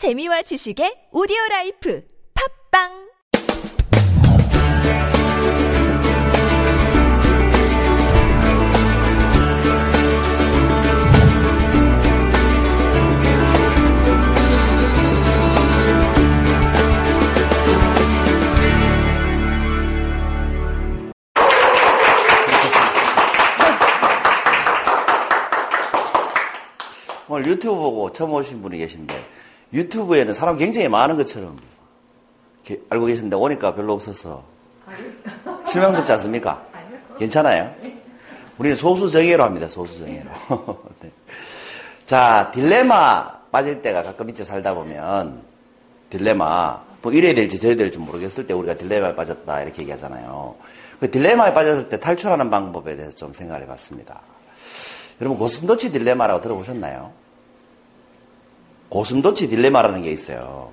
재미와 지식의 오디오 라이프 팝빵! 오늘 유튜브 보고 처음 오신 분이 계신데 유튜브에는 사람 굉장히 많은 것처럼 알고 계신데 오니까 별로 없어서 실망스럽지 않습니까? 괜찮아요? 우리는 소수정예로 합니다. 소수정예로. 네. 자 딜레마 빠질 때가 가끔 있죠. 살다 보면 딜레마 뭐 이래야 될지 저래야 될지 모르겠을 때 우리가 딜레마에 빠졌다 이렇게 얘기하잖아요. 그 딜레마에 빠졌을 때 탈출하는 방법에 대해서 좀 생각을 해봤습니다. 여러분 고슴도치 딜레마라고 들어보셨나요? 고슴도치 딜레마라는 게 있어요.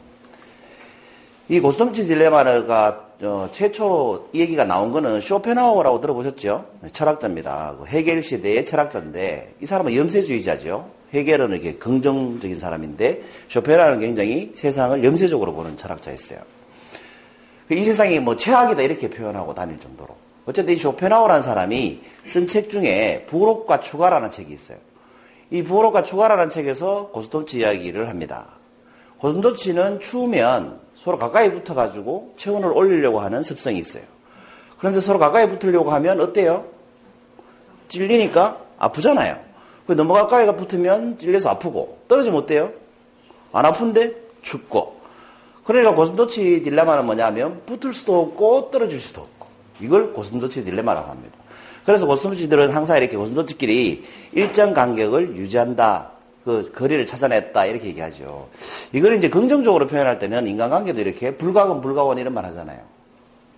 이 고슴도치 딜레마가 어, 최초 이 얘기가 나온 거는 쇼펜하우어라고 들어보셨죠? 철학자입니다. 그 헤겔 시대의 철학자인데 이 사람은 염세주의자죠. 헤겔은 이렇게 긍정적인 사람인데 쇼펜하우어는 굉장히 세상을 염세적으로 보는 철학자였어요. 이 세상이 뭐 최악이다 이렇게 표현하고 다닐 정도로. 어쨌든 이 쇼펜하우어라는 사람이 쓴 책 중에 부록과 추가라는 책이 있어요. 이 부록과 추가라는 책에서 고슴도치 이야기를 합니다. 고슴도치는 추우면 서로 가까이 붙어가지고 체온을 올리려고 하는 습성이 있어요. 그런데 서로 가까이 붙으려고 하면 어때요? 찔리니까 아프잖아요. 너무 가까이가 붙으면 찔려서 아프고 떨어지면 어때요? 안 아픈데 춥고. 그러니까 고슴도치 딜레마는 뭐냐면 붙을 수도 없고 떨어질 수도 없고. 이걸 고슴도치 딜레마라고 합니다. 그래서 고슴도치들은 항상 이렇게 고슴도치끼리 일정 간격을 유지한다. 그 거리를 찾아냈다. 이렇게 얘기하죠. 이걸 이제 긍정적으로 표현할 때는 인간관계도 이렇게 불가원, 불가원 이런 말 하잖아요.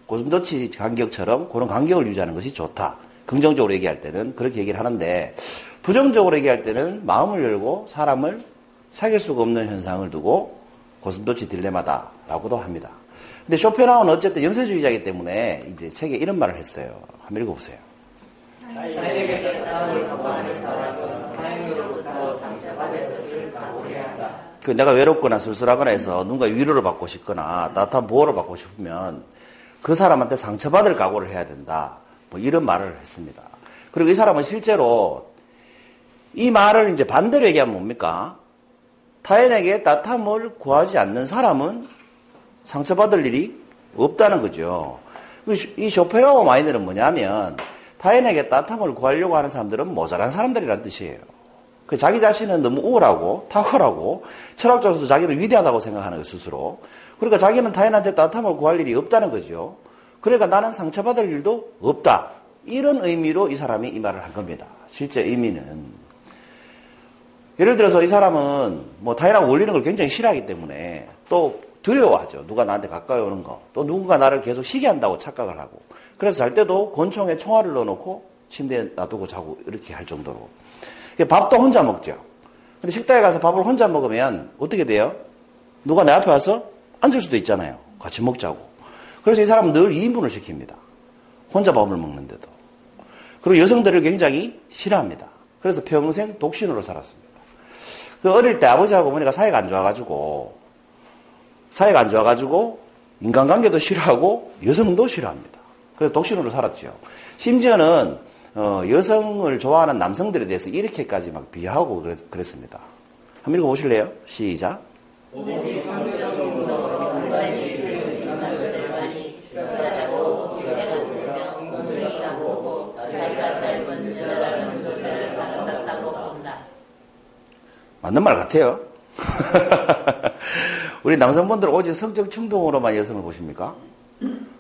고슴도치 간격처럼 그런 간격을 유지하는 것이 좋다. 긍정적으로 얘기할 때는 그렇게 얘기를 하는데 부정적으로 얘기할 때는 마음을 열고 사람을 사귈 수가 없는 현상을 두고 고슴도치 딜레마다라고도 합니다. 근데 쇼펜하우는 어쨌든 염세주의자이기 때문에 이제 책에 이런 말을 했어요. 한번 읽어보세요. 그 내가 외롭거나 쓸쓸하거나 해서 누군가 위로를 받고 싶거나 따뜻한 보호를 받고 싶으면 그 사람한테 상처받을 각오를 해야 된다. 뭐 이런 말을 했습니다. 그리고 이 사람은 실제로 이 말을 이제 반대로 얘기하면 뭡니까? 타인에게 따뜻함을 구하지 않는 사람은 상처받을 일이 없다는 거죠. 이 쇼펜하우어 마인드는 뭐냐면 타인에게 따뜻함을 구하려고 하는 사람들은 모자란 사람들이란 뜻이에요. 그 자기 자신은 너무 우월하고 탁월하고 철학적으로서 자기를 위대하다고 생각하는 거 스스로. 그러니까 자기는 타인한테 따뜻함을 구할 일이 없다는 거죠. 그러니까 나는 상처받을 일도 없다. 이런 의미로 이 사람이 이 말을 한 겁니다. 실제 의미는. 예를 들어서 이 사람은 뭐 타인하고 어울리는 걸 굉장히 싫어하기 때문에 또 두려워하죠. 누가 나한테 가까이 오는 거. 또 누군가 나를 계속 시기 한다고 착각을 하고. 그래서 잘 때도 권총에 총알을 넣어놓고 침대에 놔두고 자고 이렇게 할 정도로. 밥도 혼자 먹죠. 근데 식당에 가서 밥을 혼자 먹으면 어떻게 돼요? 누가 내 앞에 와서 앉을 수도 있잖아요. 같이 먹자고. 그래서 이 사람은 늘 2인분을 시킵니다. 혼자 밥을 먹는데도. 그리고 여성들을 굉장히 싫어합니다. 그래서 평생 독신으로 살았습니다. 그 어릴 때 아버지하고 어머니가 사이가 안 좋아가지고, 사이가 안 좋아가지고, 인간관계도 싫어하고, 여성도 싫어합니다. 그래서 독신으로 살았죠. 심지어는, 어, 여성을 좋아하는 남성들에 대해서 이렇게까지 막 비하하고 그랬, 습니다 한번 읽어보실래요? 시작. 맞는 말 같아요. 우리 남성분들 오직 성적 충동으로만 여성을 보십니까?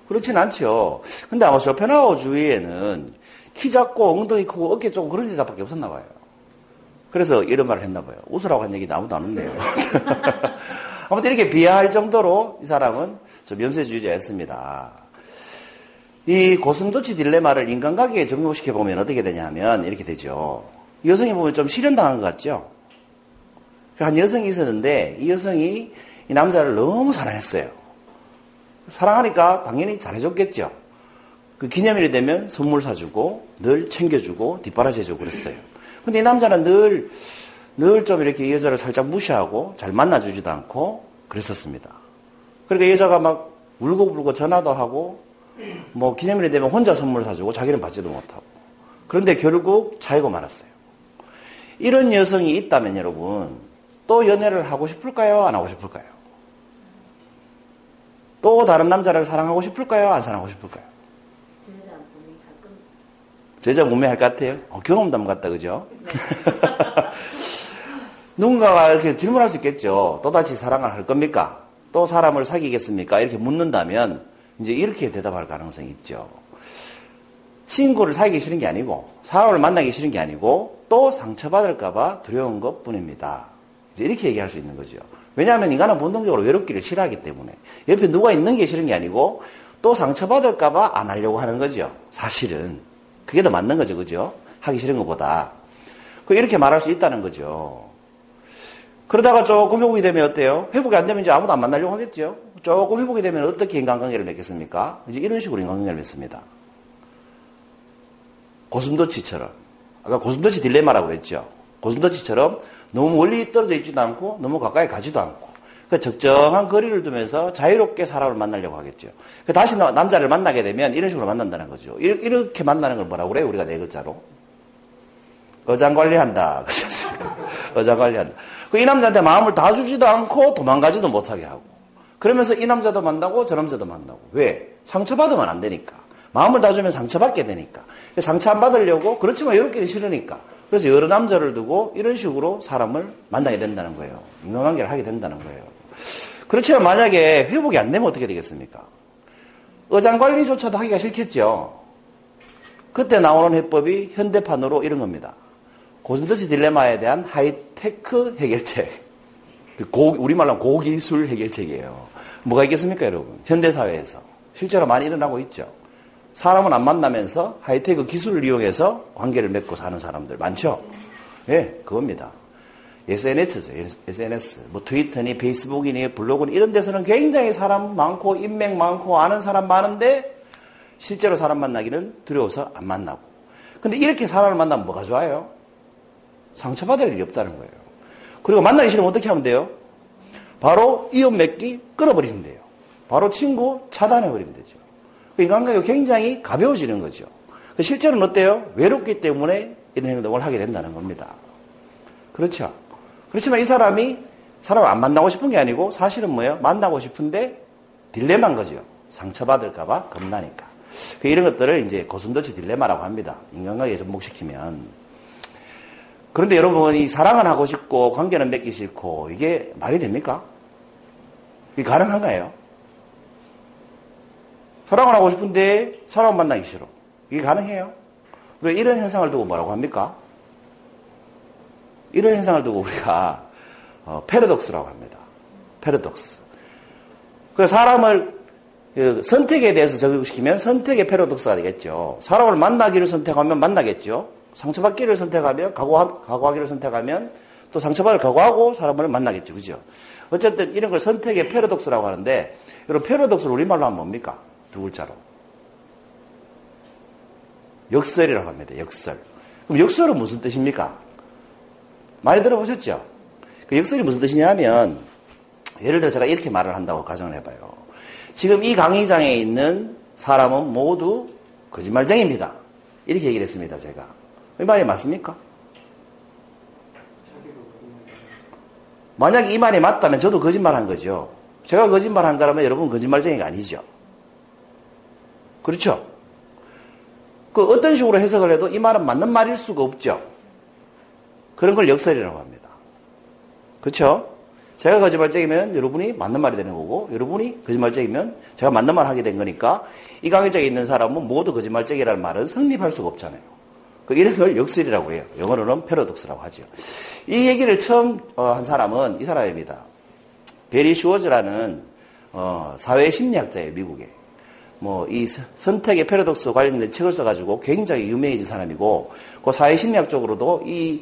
그렇진 않죠. 근데 아마 쇼펜하우 주위에는 키 작고 엉덩이 크고 어깨 좀 그런 여자밖에 없었나 봐요. 그래서 이런 말을 했나 봐요. 웃으라고 한 얘기 아무도 안 웃네요. 아무튼 이렇게 비하할 정도로 이 사람은 좀 염세주의자였습니다. 이 고슴도치 딜레마를 인간관계에 적용시켜 보면 어떻게 되냐면 이렇게 되죠. 여성이 보면 좀 실현당한 것 같죠? 한 여성이 있었는데 이 여성이 이 남자를 너무 사랑했어요. 사랑하니까 당연히 잘해줬겠죠. 그 기념일이 되면 선물 사주고 늘 챙겨주고 뒷바라지해주고 그랬어요. 근데 이 남자는 늘 늘 좀 이렇게 이 여자를 살짝 무시하고 잘 만나주지도 않고 그랬었습니다. 그러니까 여자가 막 울고불고 전화도 하고 뭐 기념일이 되면 혼자 선물 사주고 자기는 받지도 못하고 그런데 결국 차이고 말았어요. 이런 여성이 있다면 여러분 또 연애를 하고 싶을까요? 안 하고 싶을까요? 또 다른 남자를 사랑하고 싶을까요? 안 사랑하고 싶을까요? 제자 몸매 할 것 같아요? 어, 경험담 같다, 그죠? 네. 누군가가 이렇게 질문할 수 있겠죠. 또다시 사랑을 할 겁니까? 또 사람을 사귀겠습니까? 이렇게 묻는다면 이제 이렇게 대답할 가능성이 있죠. 친구를 사귀기 싫은 게 아니고 사람을 만나기 싫은 게 아니고 또 상처받을까봐 두려운 것 뿐입니다. 이렇게 얘기할 수 있는 거죠. 왜냐하면 인간은 본능적으로 외롭기를 싫어하기 때문에 옆에 누가 있는 게 싫은 게 아니고 또 상처받을까봐 안 하려고 하는 거죠. 사실은. 그게 더 맞는 거죠. 그죠? 하기 싫은 것보다. 그 이렇게 말할 수 있다는 거죠. 그러다가 조금 회복이 되면 어때요? 회복이 안 되면 이제 아무도 안 만나려고 하겠죠? 조금 회복이 되면 어떻게 인간관계를 맺겠습니까? 이제 이런 식으로 인간관계를 맺습니다. 고슴도치처럼. 아까 고슴도치 딜레마라고 그랬죠? 고슴도치처럼 너무 멀리 떨어져 있지도 않고 너무 가까이 가지도 않고 그 적정한 거리를 두면서 자유롭게 사람을 만나려고 하겠죠. 그 다시 남자를 만나게 되면 이런 식으로 만난다는 거죠. 이렇게 만나는 걸 뭐라고 그래요? 우리가 네 글자로. 어장 관리한다. 어장 관리한다. 그이 남자한테 마음을 다 주지도 않고 도망가지도 못하게 하고. 그러면서 이 남자도 만나고 저 남자도 만나고. 왜? 상처받으면 안 되니까. 마음을 다 주면 상처받게 되니까. 상처 안 받으려고 그렇지만 이렇게는 싫으니까. 그래서 여러 남자를 두고 이런 식으로 사람을 만나게 된다는 거예요. 인간관계를 하게 된다는 거예요. 그렇지만 만약에 회복이 안 되면 어떻게 되겠습니까? 어장 관리조차도 하기가 싫겠죠. 그때 나오는 해법이 현대판으로 이런 겁니다. 고슴도치 딜레마에 대한 하이테크 해결책. 고, 우리말로 고기술 해결책이에요. 뭐가 있겠습니까, 여러분? 현대사회에서. 실제로 많이 일어나고 있죠. 사람은 안 만나면서 하이테크 기술을 이용해서 관계를 맺고 사는 사람들 많죠? 예, 네, 그겁니다. SNS죠, SNS. 뭐 트위터니 페이스북이니 블로그니 이런 데서는 굉장히 사람 많고 인맥 많고 아는 사람 많은데 실제로 사람 만나기는 두려워서 안 만나고. 근데 이렇게 사람을 만나면 뭐가 좋아요? 상처받을 일이 없다는 거예요. 그리고 만나기 싫으면 어떻게 하면 돼요? 바로 이혼 맺기 끊어버리면 돼요. 바로 친구 차단해버리면 되죠. 그 인간관계가 굉장히 가벼워지는 거죠. 그 실제로는 어때요? 외롭기 때문에 이런 행동을 하게 된다는 겁니다. 그렇죠. 그렇지만 이 사람이 사람을 안 만나고 싶은 게 아니고 사실은 뭐예요? 만나고 싶은데 딜레마인 거죠. 상처받을까봐 겁나니까. 그 이런 것들을 이제 고슴도치 딜레마라고 합니다. 인간관계에 접목시키면. 그런데 여러분, 이 사랑은 하고 싶고 관계는 맺기 싫고 이게 말이 됩니까? 이게 가능한가요? 사랑을 하고 싶은데 사람 만나기 싫어. 이게 가능해요? 왜 이런 현상을 두고 뭐라고 합니까? 이런 현상을 두고 우리가 어, 패러독스라고 합니다. 패러독스. 그 사람을 그 선택에 대해서 적용시키면 선택의 패러독스가 되겠죠. 사람을 만나기를 선택하면 만나겠죠. 상처받기를 선택하면 각오하, 각오하기를 선택하면 또 상처받을 각오하고 사람을 만나겠죠. 그죠? 어쨌든 이런 걸 선택의 패러독스라고 하는데 여러분 패러독스를 우리말로 하면 뭡니까? 두 글자로. 역설이라고 합니다. 역설. 그럼 역설은 무슨 뜻입니까? 많이 들어보셨죠? 그 역설이 무슨 뜻이냐면 예를 들어 제가 이렇게 말을 한다고 가정을 해봐요. 지금 이 강의장에 있는 사람은 모두 거짓말쟁입니다. 이렇게 얘기를 했습니다, 제가. 이 말이 맞습니까? 만약 이 말이 맞다면 저도 거짓말한 거죠. 제가 거짓말한 거라면 여러분 거짓말쟁이가 아니죠. 그렇죠? 그 어떤 식으로 해석을 해도 이 말은 맞는 말일 수가 없죠. 그런 걸 역설이라고 합니다. 그렇죠? 제가 거짓말쟁이면 여러분이 맞는 말이 되는 거고 여러분이 거짓말쟁이면 제가 맞는 말 하게 된 거니까 이 강의장에 있는 사람은 모두 거짓말쟁이라는 말은 성립할 수가 없잖아요. 그 이런 걸 역설이라고 해요. 영어로는 패러독스라고 하죠. 이 얘기를 처음 어, 한 사람은 이 사람입니다. 베리 슈워즈라는 어, 사회 심리학자예요, 미국에. 뭐, 이 선택의 패러독스 관련된 책을 써가지고 굉장히 유명해진 사람이고, 그 사회 심리학적으로도 이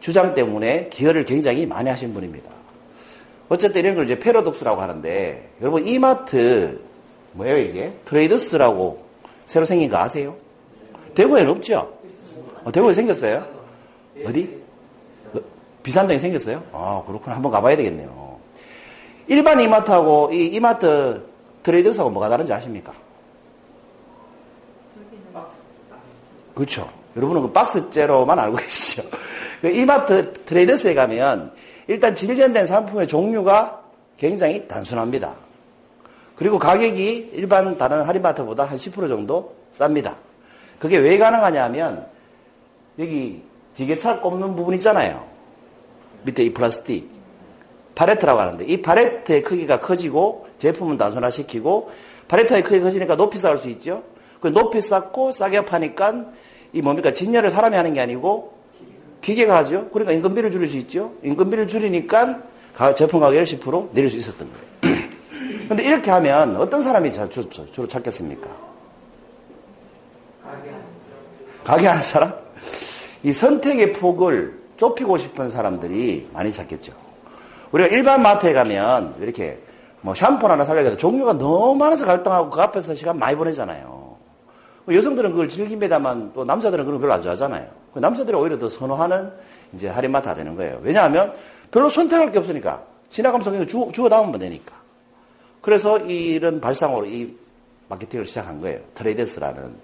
주장 때문에 기여를 굉장히 많이 하신 분입니다. 어쨌든 이런 걸 이제 패러독스라고 하는데, 여러분, 이마트, 뭐예요, 이게? 트레이더스라고 새로 생긴 거 아세요? 대구에는 없죠? 어, 대구에 생겼어요? 어디? 어, 비산동이 생겼어요? 아, 그렇구나. 한번 가봐야 되겠네요. 일반 이마트하고 이 이마트 트레이더스하고 뭐가 다른지 아십니까? 그렇죠. 여러분은 그 박스째로만 알고 계시죠. 그 이마트 트레이더스에 가면 일단 진전된 상품의 종류가 굉장히 단순합니다. 그리고 가격이 일반 다른 할인마트보다 한 10% 정도 쌉니다. 그게 왜 가능하냐면 여기 지게차 꼽는 부분 있잖아요. 밑에 이 플라스틱. 파레트라고 하는데 이 파레트의 크기가 커지고 제품은 단순화시키고 파레트의 크기가 커지니까 높이 쌓을 수 있죠. 그 높이 쌓고 싸게 파니까 이 뭡니까 진열을 사람이 하는 게 아니고 기계가 하죠. 그러니까 인건비를 줄일 수 있죠. 인건비를 줄이니까 제품 가격을 10% 내릴 수 있었던 거예요. 근데 이렇게 하면 어떤 사람이 주로 찾겠습니까? 가게 하는 사람? 이 선택의 폭을 좁히고 싶은 사람들이 많이 찾겠죠. 우리가 일반 마트에 가면 이렇게 뭐 샴푸 하나 살려고 해도 종류가 너무 많아서 갈등하고 그 앞에서 시간 많이 보내잖아요. 여성들은 그걸 즐깁니다만 또 남자들은 그런 걸 별로 안 좋아하잖아요. 그 남자들이 오히려 더 선호하는 이제 할인마트가 되는 거예요. 왜냐하면 별로 선택할 게 없으니까. 지나가면서 그냥 주, 주워 담으면 되니까. 그래서 이런 발상으로 이 마케팅을 시작한 거예요. 트레이더스라는.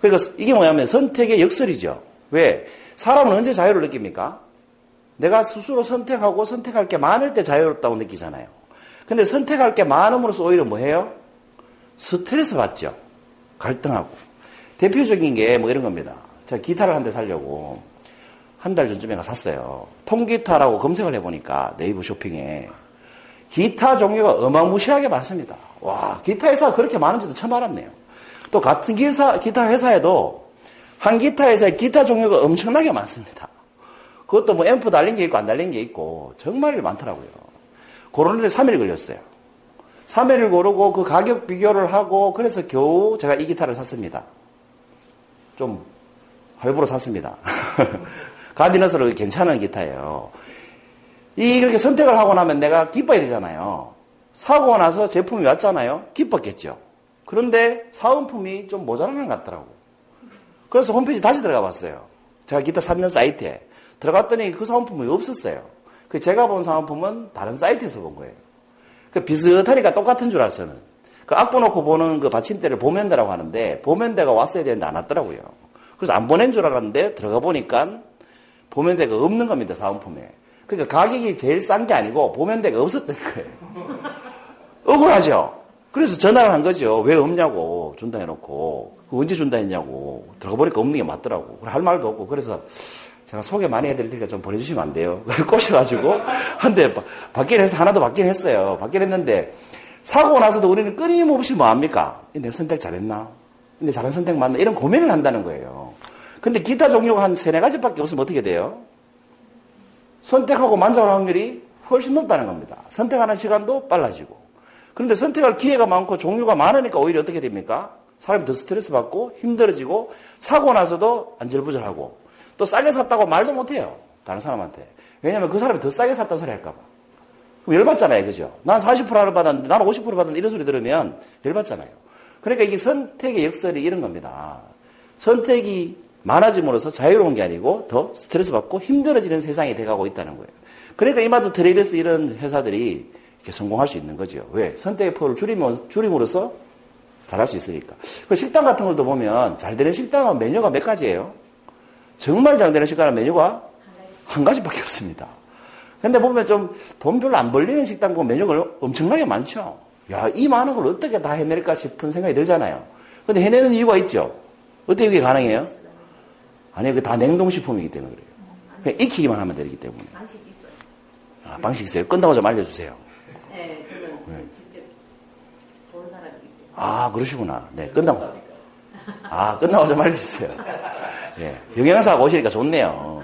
그러니까 이게 뭐냐면 선택의 역설이죠. 왜? 사람은 언제 자유를 느낍니까? 내가 스스로 선택하고 선택할 게 많을 때 자유롭다고 느끼잖아요. 근데 선택할 게 많음으로써 오히려 뭐 해요? 스트레스 받죠. 갈등하고. 대표적인 게 뭐 이런 겁니다. 제가 기타를 한 대 살려고 한 달 전쯤에 가 샀어요. 통기타라고 검색을 해보니까 네이버 쇼핑에 기타 종류가 어마무시하게 많습니다. 와, 기타 회사가 그렇게 많은지도 처음 알았네요. 또 같은 기사, 기타 회사에도 한 기타 회사에 기타 종류가 엄청나게 많습니다. 그것도 뭐 앰프 달린 게 있고 안 달린 게 있고 정말 많더라고요. 고르는데 3일 걸렸어요. 3일을 고르고 그 가격 비교를 하고 그래서 겨우 제가 이 기타를 샀습니다. 좀 할부로 샀습니다. 가디너스로 괜찮은 기타예요. 이렇게 선택을 하고 나면 내가 기뻐야 되잖아요. 사고 나서 제품이 왔잖아요. 기뻤겠죠. 그런데 사은품이 좀 모자라는 것 같더라고. 그래서 홈페이지 다시 들어가 봤어요. 제가 기타 샀는 사이트에. 들어갔더니 그 사은품이 없었어요. 그 제가 본 사은품은 다른 사이트에서 본 거예요. 그 비슷하니까 똑같은 줄 알았어요. 그 악보 놓고 보는 그 받침대를 보면대라고 하는데 보면대가 왔어야 되는데 안 왔더라고요. 그래서 안 보낸 줄 알았는데 들어가 보니까 보면대가 없는 겁니다, 사은품에. 그러니까 가격이 제일 싼 게 아니고 보면대가 없었던 거예요. 억울하죠? 그래서 전화를 한 거죠. 왜 없냐고 준다 해놓고 언제 준다 했냐고 들어가 보니까 없는 게 맞더라고. 할 말도 없고 그래서 제가 소개 많이 해드릴 테니까 좀 보내주시면 안 돼요. 꼬셔가지고 한 대 받긴 했어 하나도 받긴 했어요. 받긴 했는데 사고 나서도 우리는 끊임없이 뭐 합니까? 내가 선택 잘했나? 근데 잘한 선택 맞나? 이런 고민을 한다는 거예요. 근데 기타 종류가 한 세네 가지밖에 없으면 어떻게 돼요? 선택하고 만족할 확률이 훨씬 높다는 겁니다. 선택하는 시간도 빨라지고. 그런데 선택할 기회가 많고 종류가 많으니까 오히려 어떻게 됩니까? 사람이 더 스트레스 받고 힘들어지고 사고 나서도 안절부절하고 또 싸게 샀다고 말도 못해요. 다른 사람한테. 왜냐하면 그 사람이 더 싸게 샀다는 소리 할까봐. 열받잖아요. 그죠? 난 40%를 받았는데 나는 50% 받았는데 이런 소리 들으면 열받잖아요. 그러니까 이게 선택의 역설이 이런 겁니다. 선택이 많아짐으로써 자유로운 게 아니고 더 스트레스 받고 힘들어지는 세상이 돼가고 있다는 거예요. 그러니까 이마트 트레이더스 이런 회사들이 이렇게 성공할 수 있는 거죠. 왜? 선택의 폭을 줄이면, 줄임으로써 잘할 수 있으니까. 그 식당 같은 걸도 보면 잘 되는 식당은 메뉴가 몇 가지예요? 정말 잘 되는 식당은 메뉴가 한 가지밖에 없습니다. 근데 보면 좀 돈 별로 안 벌리는 식당 보면 메뉴가 엄청나게 많죠. 야, 이 많은 걸 어떻게 다 해낼까 싶은 생각이 들잖아요. 근데 해내는 이유가 있죠. 어떻게 이게 가능해요? 아니요, 그 다 냉동식품이기 때문에 그래요. 그냥 익히기만 하면 되기 때문에. 방식 있어요. 아, 방식 있어요. 끝나고 좀 알려주세요. 네, 저는 네. 직접 본 사람이기 때문에. 아, 그러시구나. 네, 끝나고. 아, 끝나고 좀 알려주세요. 예, 영양사가 오시니까 좋네요.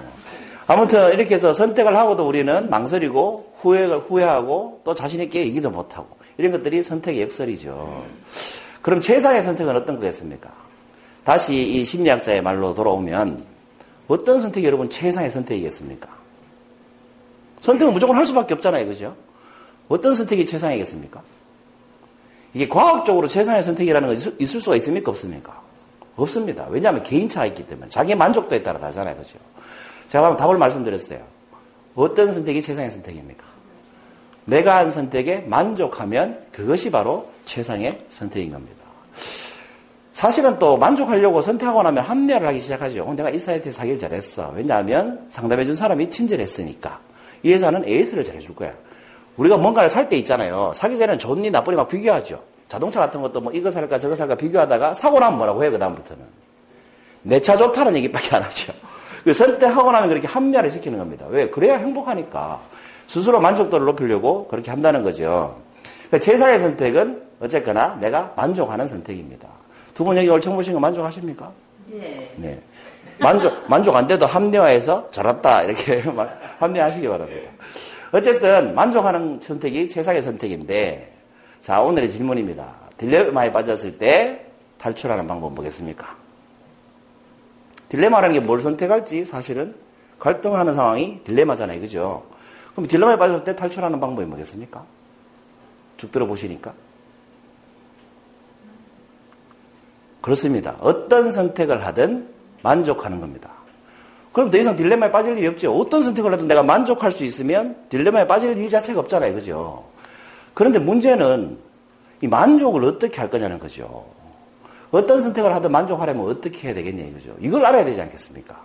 아무튼 이렇게 해서 선택을 하고도 우리는 망설이고 후회를 후회하고 또 자신있게 얘기도 못하고 이런 것들이 선택의 역설이죠. 그럼 최상의 선택은 어떤 거겠습니까? 다시 이 심리학자의 말로 돌아오면 어떤 선택이 여러분 최상의 선택이겠습니까? 선택은 무조건 할 수밖에 없잖아요. 그죠? 어떤 선택이 최상이겠습니까? 이게 과학적으로 최상의 선택이라는 건 있을 수가 있습니까? 없습니까? 없습니다. 왜냐하면 개인차가 있기 때문에 자기 만족도에 따라 다르잖아요. 그죠? 제가 답을 말씀드렸어요. 어떤 선택이 최상의 선택입니까? 내가 한 선택에 만족하면 그것이 바로 최상의 선택인 겁니다. 사실은 또 만족하려고 선택하고 나면 합리화를 하기 시작하죠. 어, 내가 이 사이트에 사기를 잘했어. 왜냐하면 상담해준 사람이 친절했으니까. 이 회사는 AS를 잘해줄 거야. 우리가 뭔가를 살 때 있잖아요. 사기 전에는 좋니 나쁘니 막 비교하죠. 자동차 같은 것도 뭐 이거 살까 저거 살까 비교하다가 사고 나면 뭐라고 해요, 그 다음부터는. 내 차 좋다는 얘기밖에 안 하죠. 그 선택하고 나면 그렇게 합리화를 시키는 겁니다. 왜? 그래야 행복하니까. 스스로 만족도를 높이려고 그렇게 한다는 거죠. 그러니까 제사의 선택은 어쨌거나 내가 만족하는 선택입니다. 두 분 여기 올청 보신 거 만족하십니까? 네. 네. 만족, 만족 안 돼도 합리화해서 잘했다. 이렇게 합리화하시기 바랍니다. 어쨌든 만족하는 선택이 최상의 선택인데, 자, 오늘의 질문입니다. 딜레마에 빠졌을 때 탈출하는 방법 뭐겠습니까? 딜레마라는 게 뭘 선택할지 사실은 갈등하는 상황이 딜레마잖아요. 그죠? 그럼 딜레마에 빠졌을 때 탈출하는 방법이 뭐겠습니까? 쭉 들어보시니까. 그렇습니다. 어떤 선택을 하든 만족하는 겁니다. 그럼 더 이상 딜레마에 빠질 일이 없죠. 어떤 선택을 하든 내가 만족할 수 있으면 딜레마에 빠질 일 자체가 없잖아요. 그죠? 그런데 문제는 이 만족을 어떻게 할 거냐는 거죠. 어떤 선택을 하든 만족하려면 어떻게 해야 되겠냐 이거죠. 이걸 알아야 되지 않겠습니까?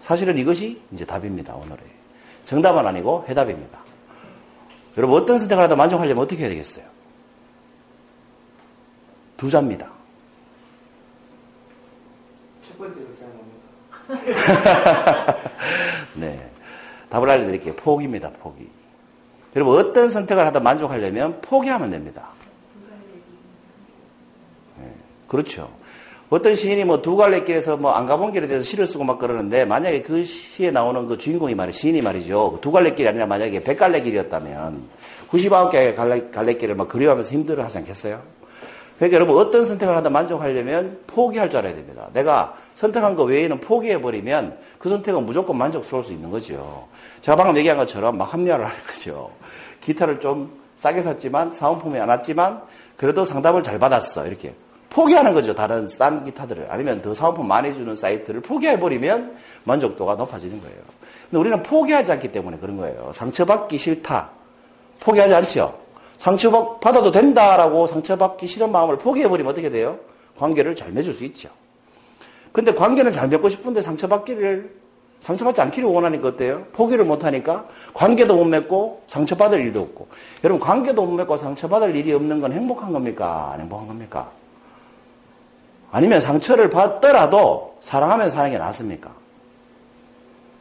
사실은 이것이 이제 답입니다. 오늘의. 정답은 아니고 해답입니다. 여러분 어떤 선택을 하든 만족하려면 어떻게 해야 되겠어요? 두 자입니다. 첫 번째. 네. 답을 알려드릴게요. 포기입니다. 포기. 여러분 어떤 선택을 하든 만족하려면 포기하면 됩니다. 네. 그렇죠. 어떤 시인이 뭐 두 갈래 길에서 뭐 안 가본 길에 대해서 시를 쓰고 막 그러는데 만약에 그 시에 나오는 그 주인공이 말이 시인이 말이죠. 두 갈래 길이 아니라 만약에 백 갈래 길이었다면 99개의 갈래, 갈래 길을 막 그리워하면서 힘들어 하지 않겠어요? 그러니까 여러분 어떤 선택을 하다 만족하려면 포기할 줄 알아야 됩니다. 내가 선택한 거 외에는 포기해버리면 그 선택은 무조건 만족스러울 수 있는 거죠. 제가 방금 얘기한 것처럼 막 합리화를 하는 거죠. 기타를 좀 싸게 샀지만 사은품이 안 왔지만 그래도 상담을 잘 받았어. 이렇게. 포기하는 거죠. 다른 싼 기타들을. 아니면 더 사은품 많이 주는 사이트를 포기해버리면 만족도가 높아지는 거예요. 근데 우리는 포기하지 않기 때문에 그런 거예요. 상처받기 싫다. 포기하지 않죠. 상처받아도 된다라고 상처받기 싫은 마음을 포기해버리면 어떻게 돼요? 관계를 잘 맺을 수 있죠. 근데 관계는 잘 맺고 싶은데 상처받기를, 상처받지 않기를 원하니까 어때요? 포기를 못하니까 관계도 못 맺고 상처받을 일도 없고. 여러분, 관계도 못 맺고 상처받을 일이 없는 건 행복한 겁니까? 안 행복한 겁니까? 아니면 상처를 받더라도 사랑하면서 사는 게 낫습니까?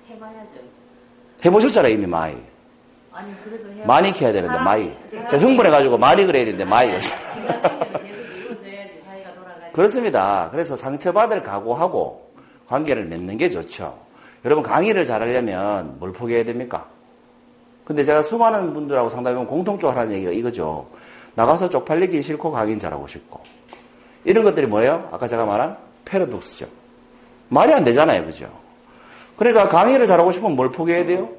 해봐야죠. 해보셨잖아요, 이미 많이. 많이 키워야 되는데. 사람이- 저 흥분해가지고 많이 그래야 되는데, 돌아가지. 그렇습니다. 그래서 상처받을 각오하고 관계를 맺는 게 좋죠. 여러분 강의를 잘하려면 뭘 포기해야 됩니까? 근데 제가 수많은 분들하고 상담해보면 공통적으로 하는 얘기가 이거죠. 나가서 쪽팔리기 싫고 강의는 잘하고 싶고. 이런 것들이 뭐예요? 아까 제가 말한 패러독스죠. 말이 안 되잖아요. 그죠? 그러니까 강의를 잘하고 싶으면 뭘 포기해야 돼요?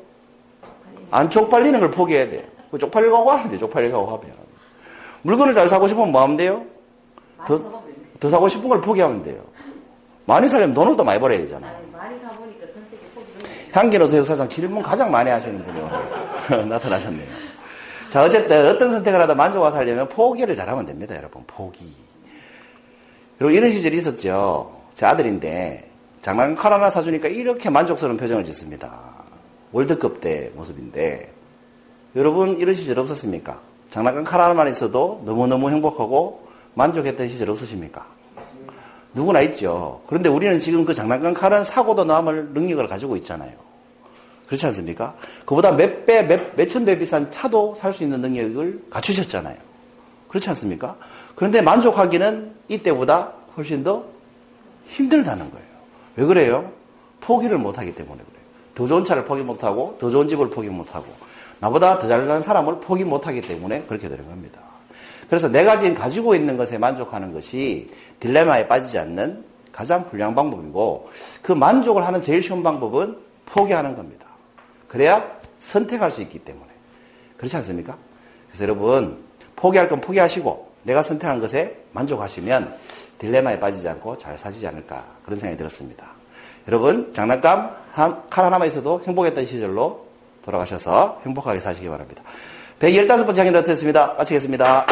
안 쪽팔리는 걸 포기해야 돼요. 그 쪽팔리고 하면 돼요. 쪽팔리고 하면. 물건을 잘 사고 싶으면 뭐 하면 돼요? 더-. 더 사고 싶은 걸 포기하면 돼요. 많이 살려면 돈을 더 많이 벌어야 되잖아요. 향기노 대사상 질문 가장 많이 하시는 분이 오늘 나타나셨네요. 자, 어쨌든 어떤 선택을 하다 만족하고 살려면 포기를 잘하면 됩니다, 여러분. 포기. 여러분, 이런 시절이 있었죠. 제 아들인데, 장난감 칼 하나 사주니까 이렇게 만족스러운 표정을 짓습니다. 월드컵 때 모습인데, 여러분, 이런 시절 없었습니까? 장난감 칼 하나만 있어도 너무너무 행복하고 만족했던 시절 없으십니까? 누구나 있죠. 그런데 우리는 지금 그 장난감 칼은 사고도 남을 능력을 가지고 있잖아요. 그렇지 않습니까? 그보다 몇 배, 몇, 몇천 배 비싼 차도 살 수 있는 능력을 갖추셨잖아요. 그렇지 않습니까? 그런데 만족하기는 이때보다 훨씬 더 힘들다는 거예요. 왜 그래요? 포기를 못하기 때문에 그래요. 더 좋은 차를 포기 못하고, 더 좋은 집을 포기 못하고, 나보다 더 잘나는 사람을 포기 못하기 때문에 그렇게 되는 겁니다. 그래서 내가 지금 가지고 있는 것에 만족하는 것이 딜레마에 빠지지 않는 가장 훌륭한 방법이고, 그 만족을 하는 제일 쉬운 방법은 포기하는 겁니다. 그래야 선택할 수 있기 때문에. 그렇지 않습니까? 그래서 여러분, 포기할 건 포기하시고, 내가 선택한 것에 만족하시면 딜레마에 빠지지 않고 잘 사시지 않을까. 그런 생각이 들었습니다. 여러분, 장난감 한- 칼 하나만 있어도 행복했던 시절로 돌아가셔서 행복하게 사시기 바랍니다. 115번째 강의 나왔습니다. 마치겠습니다.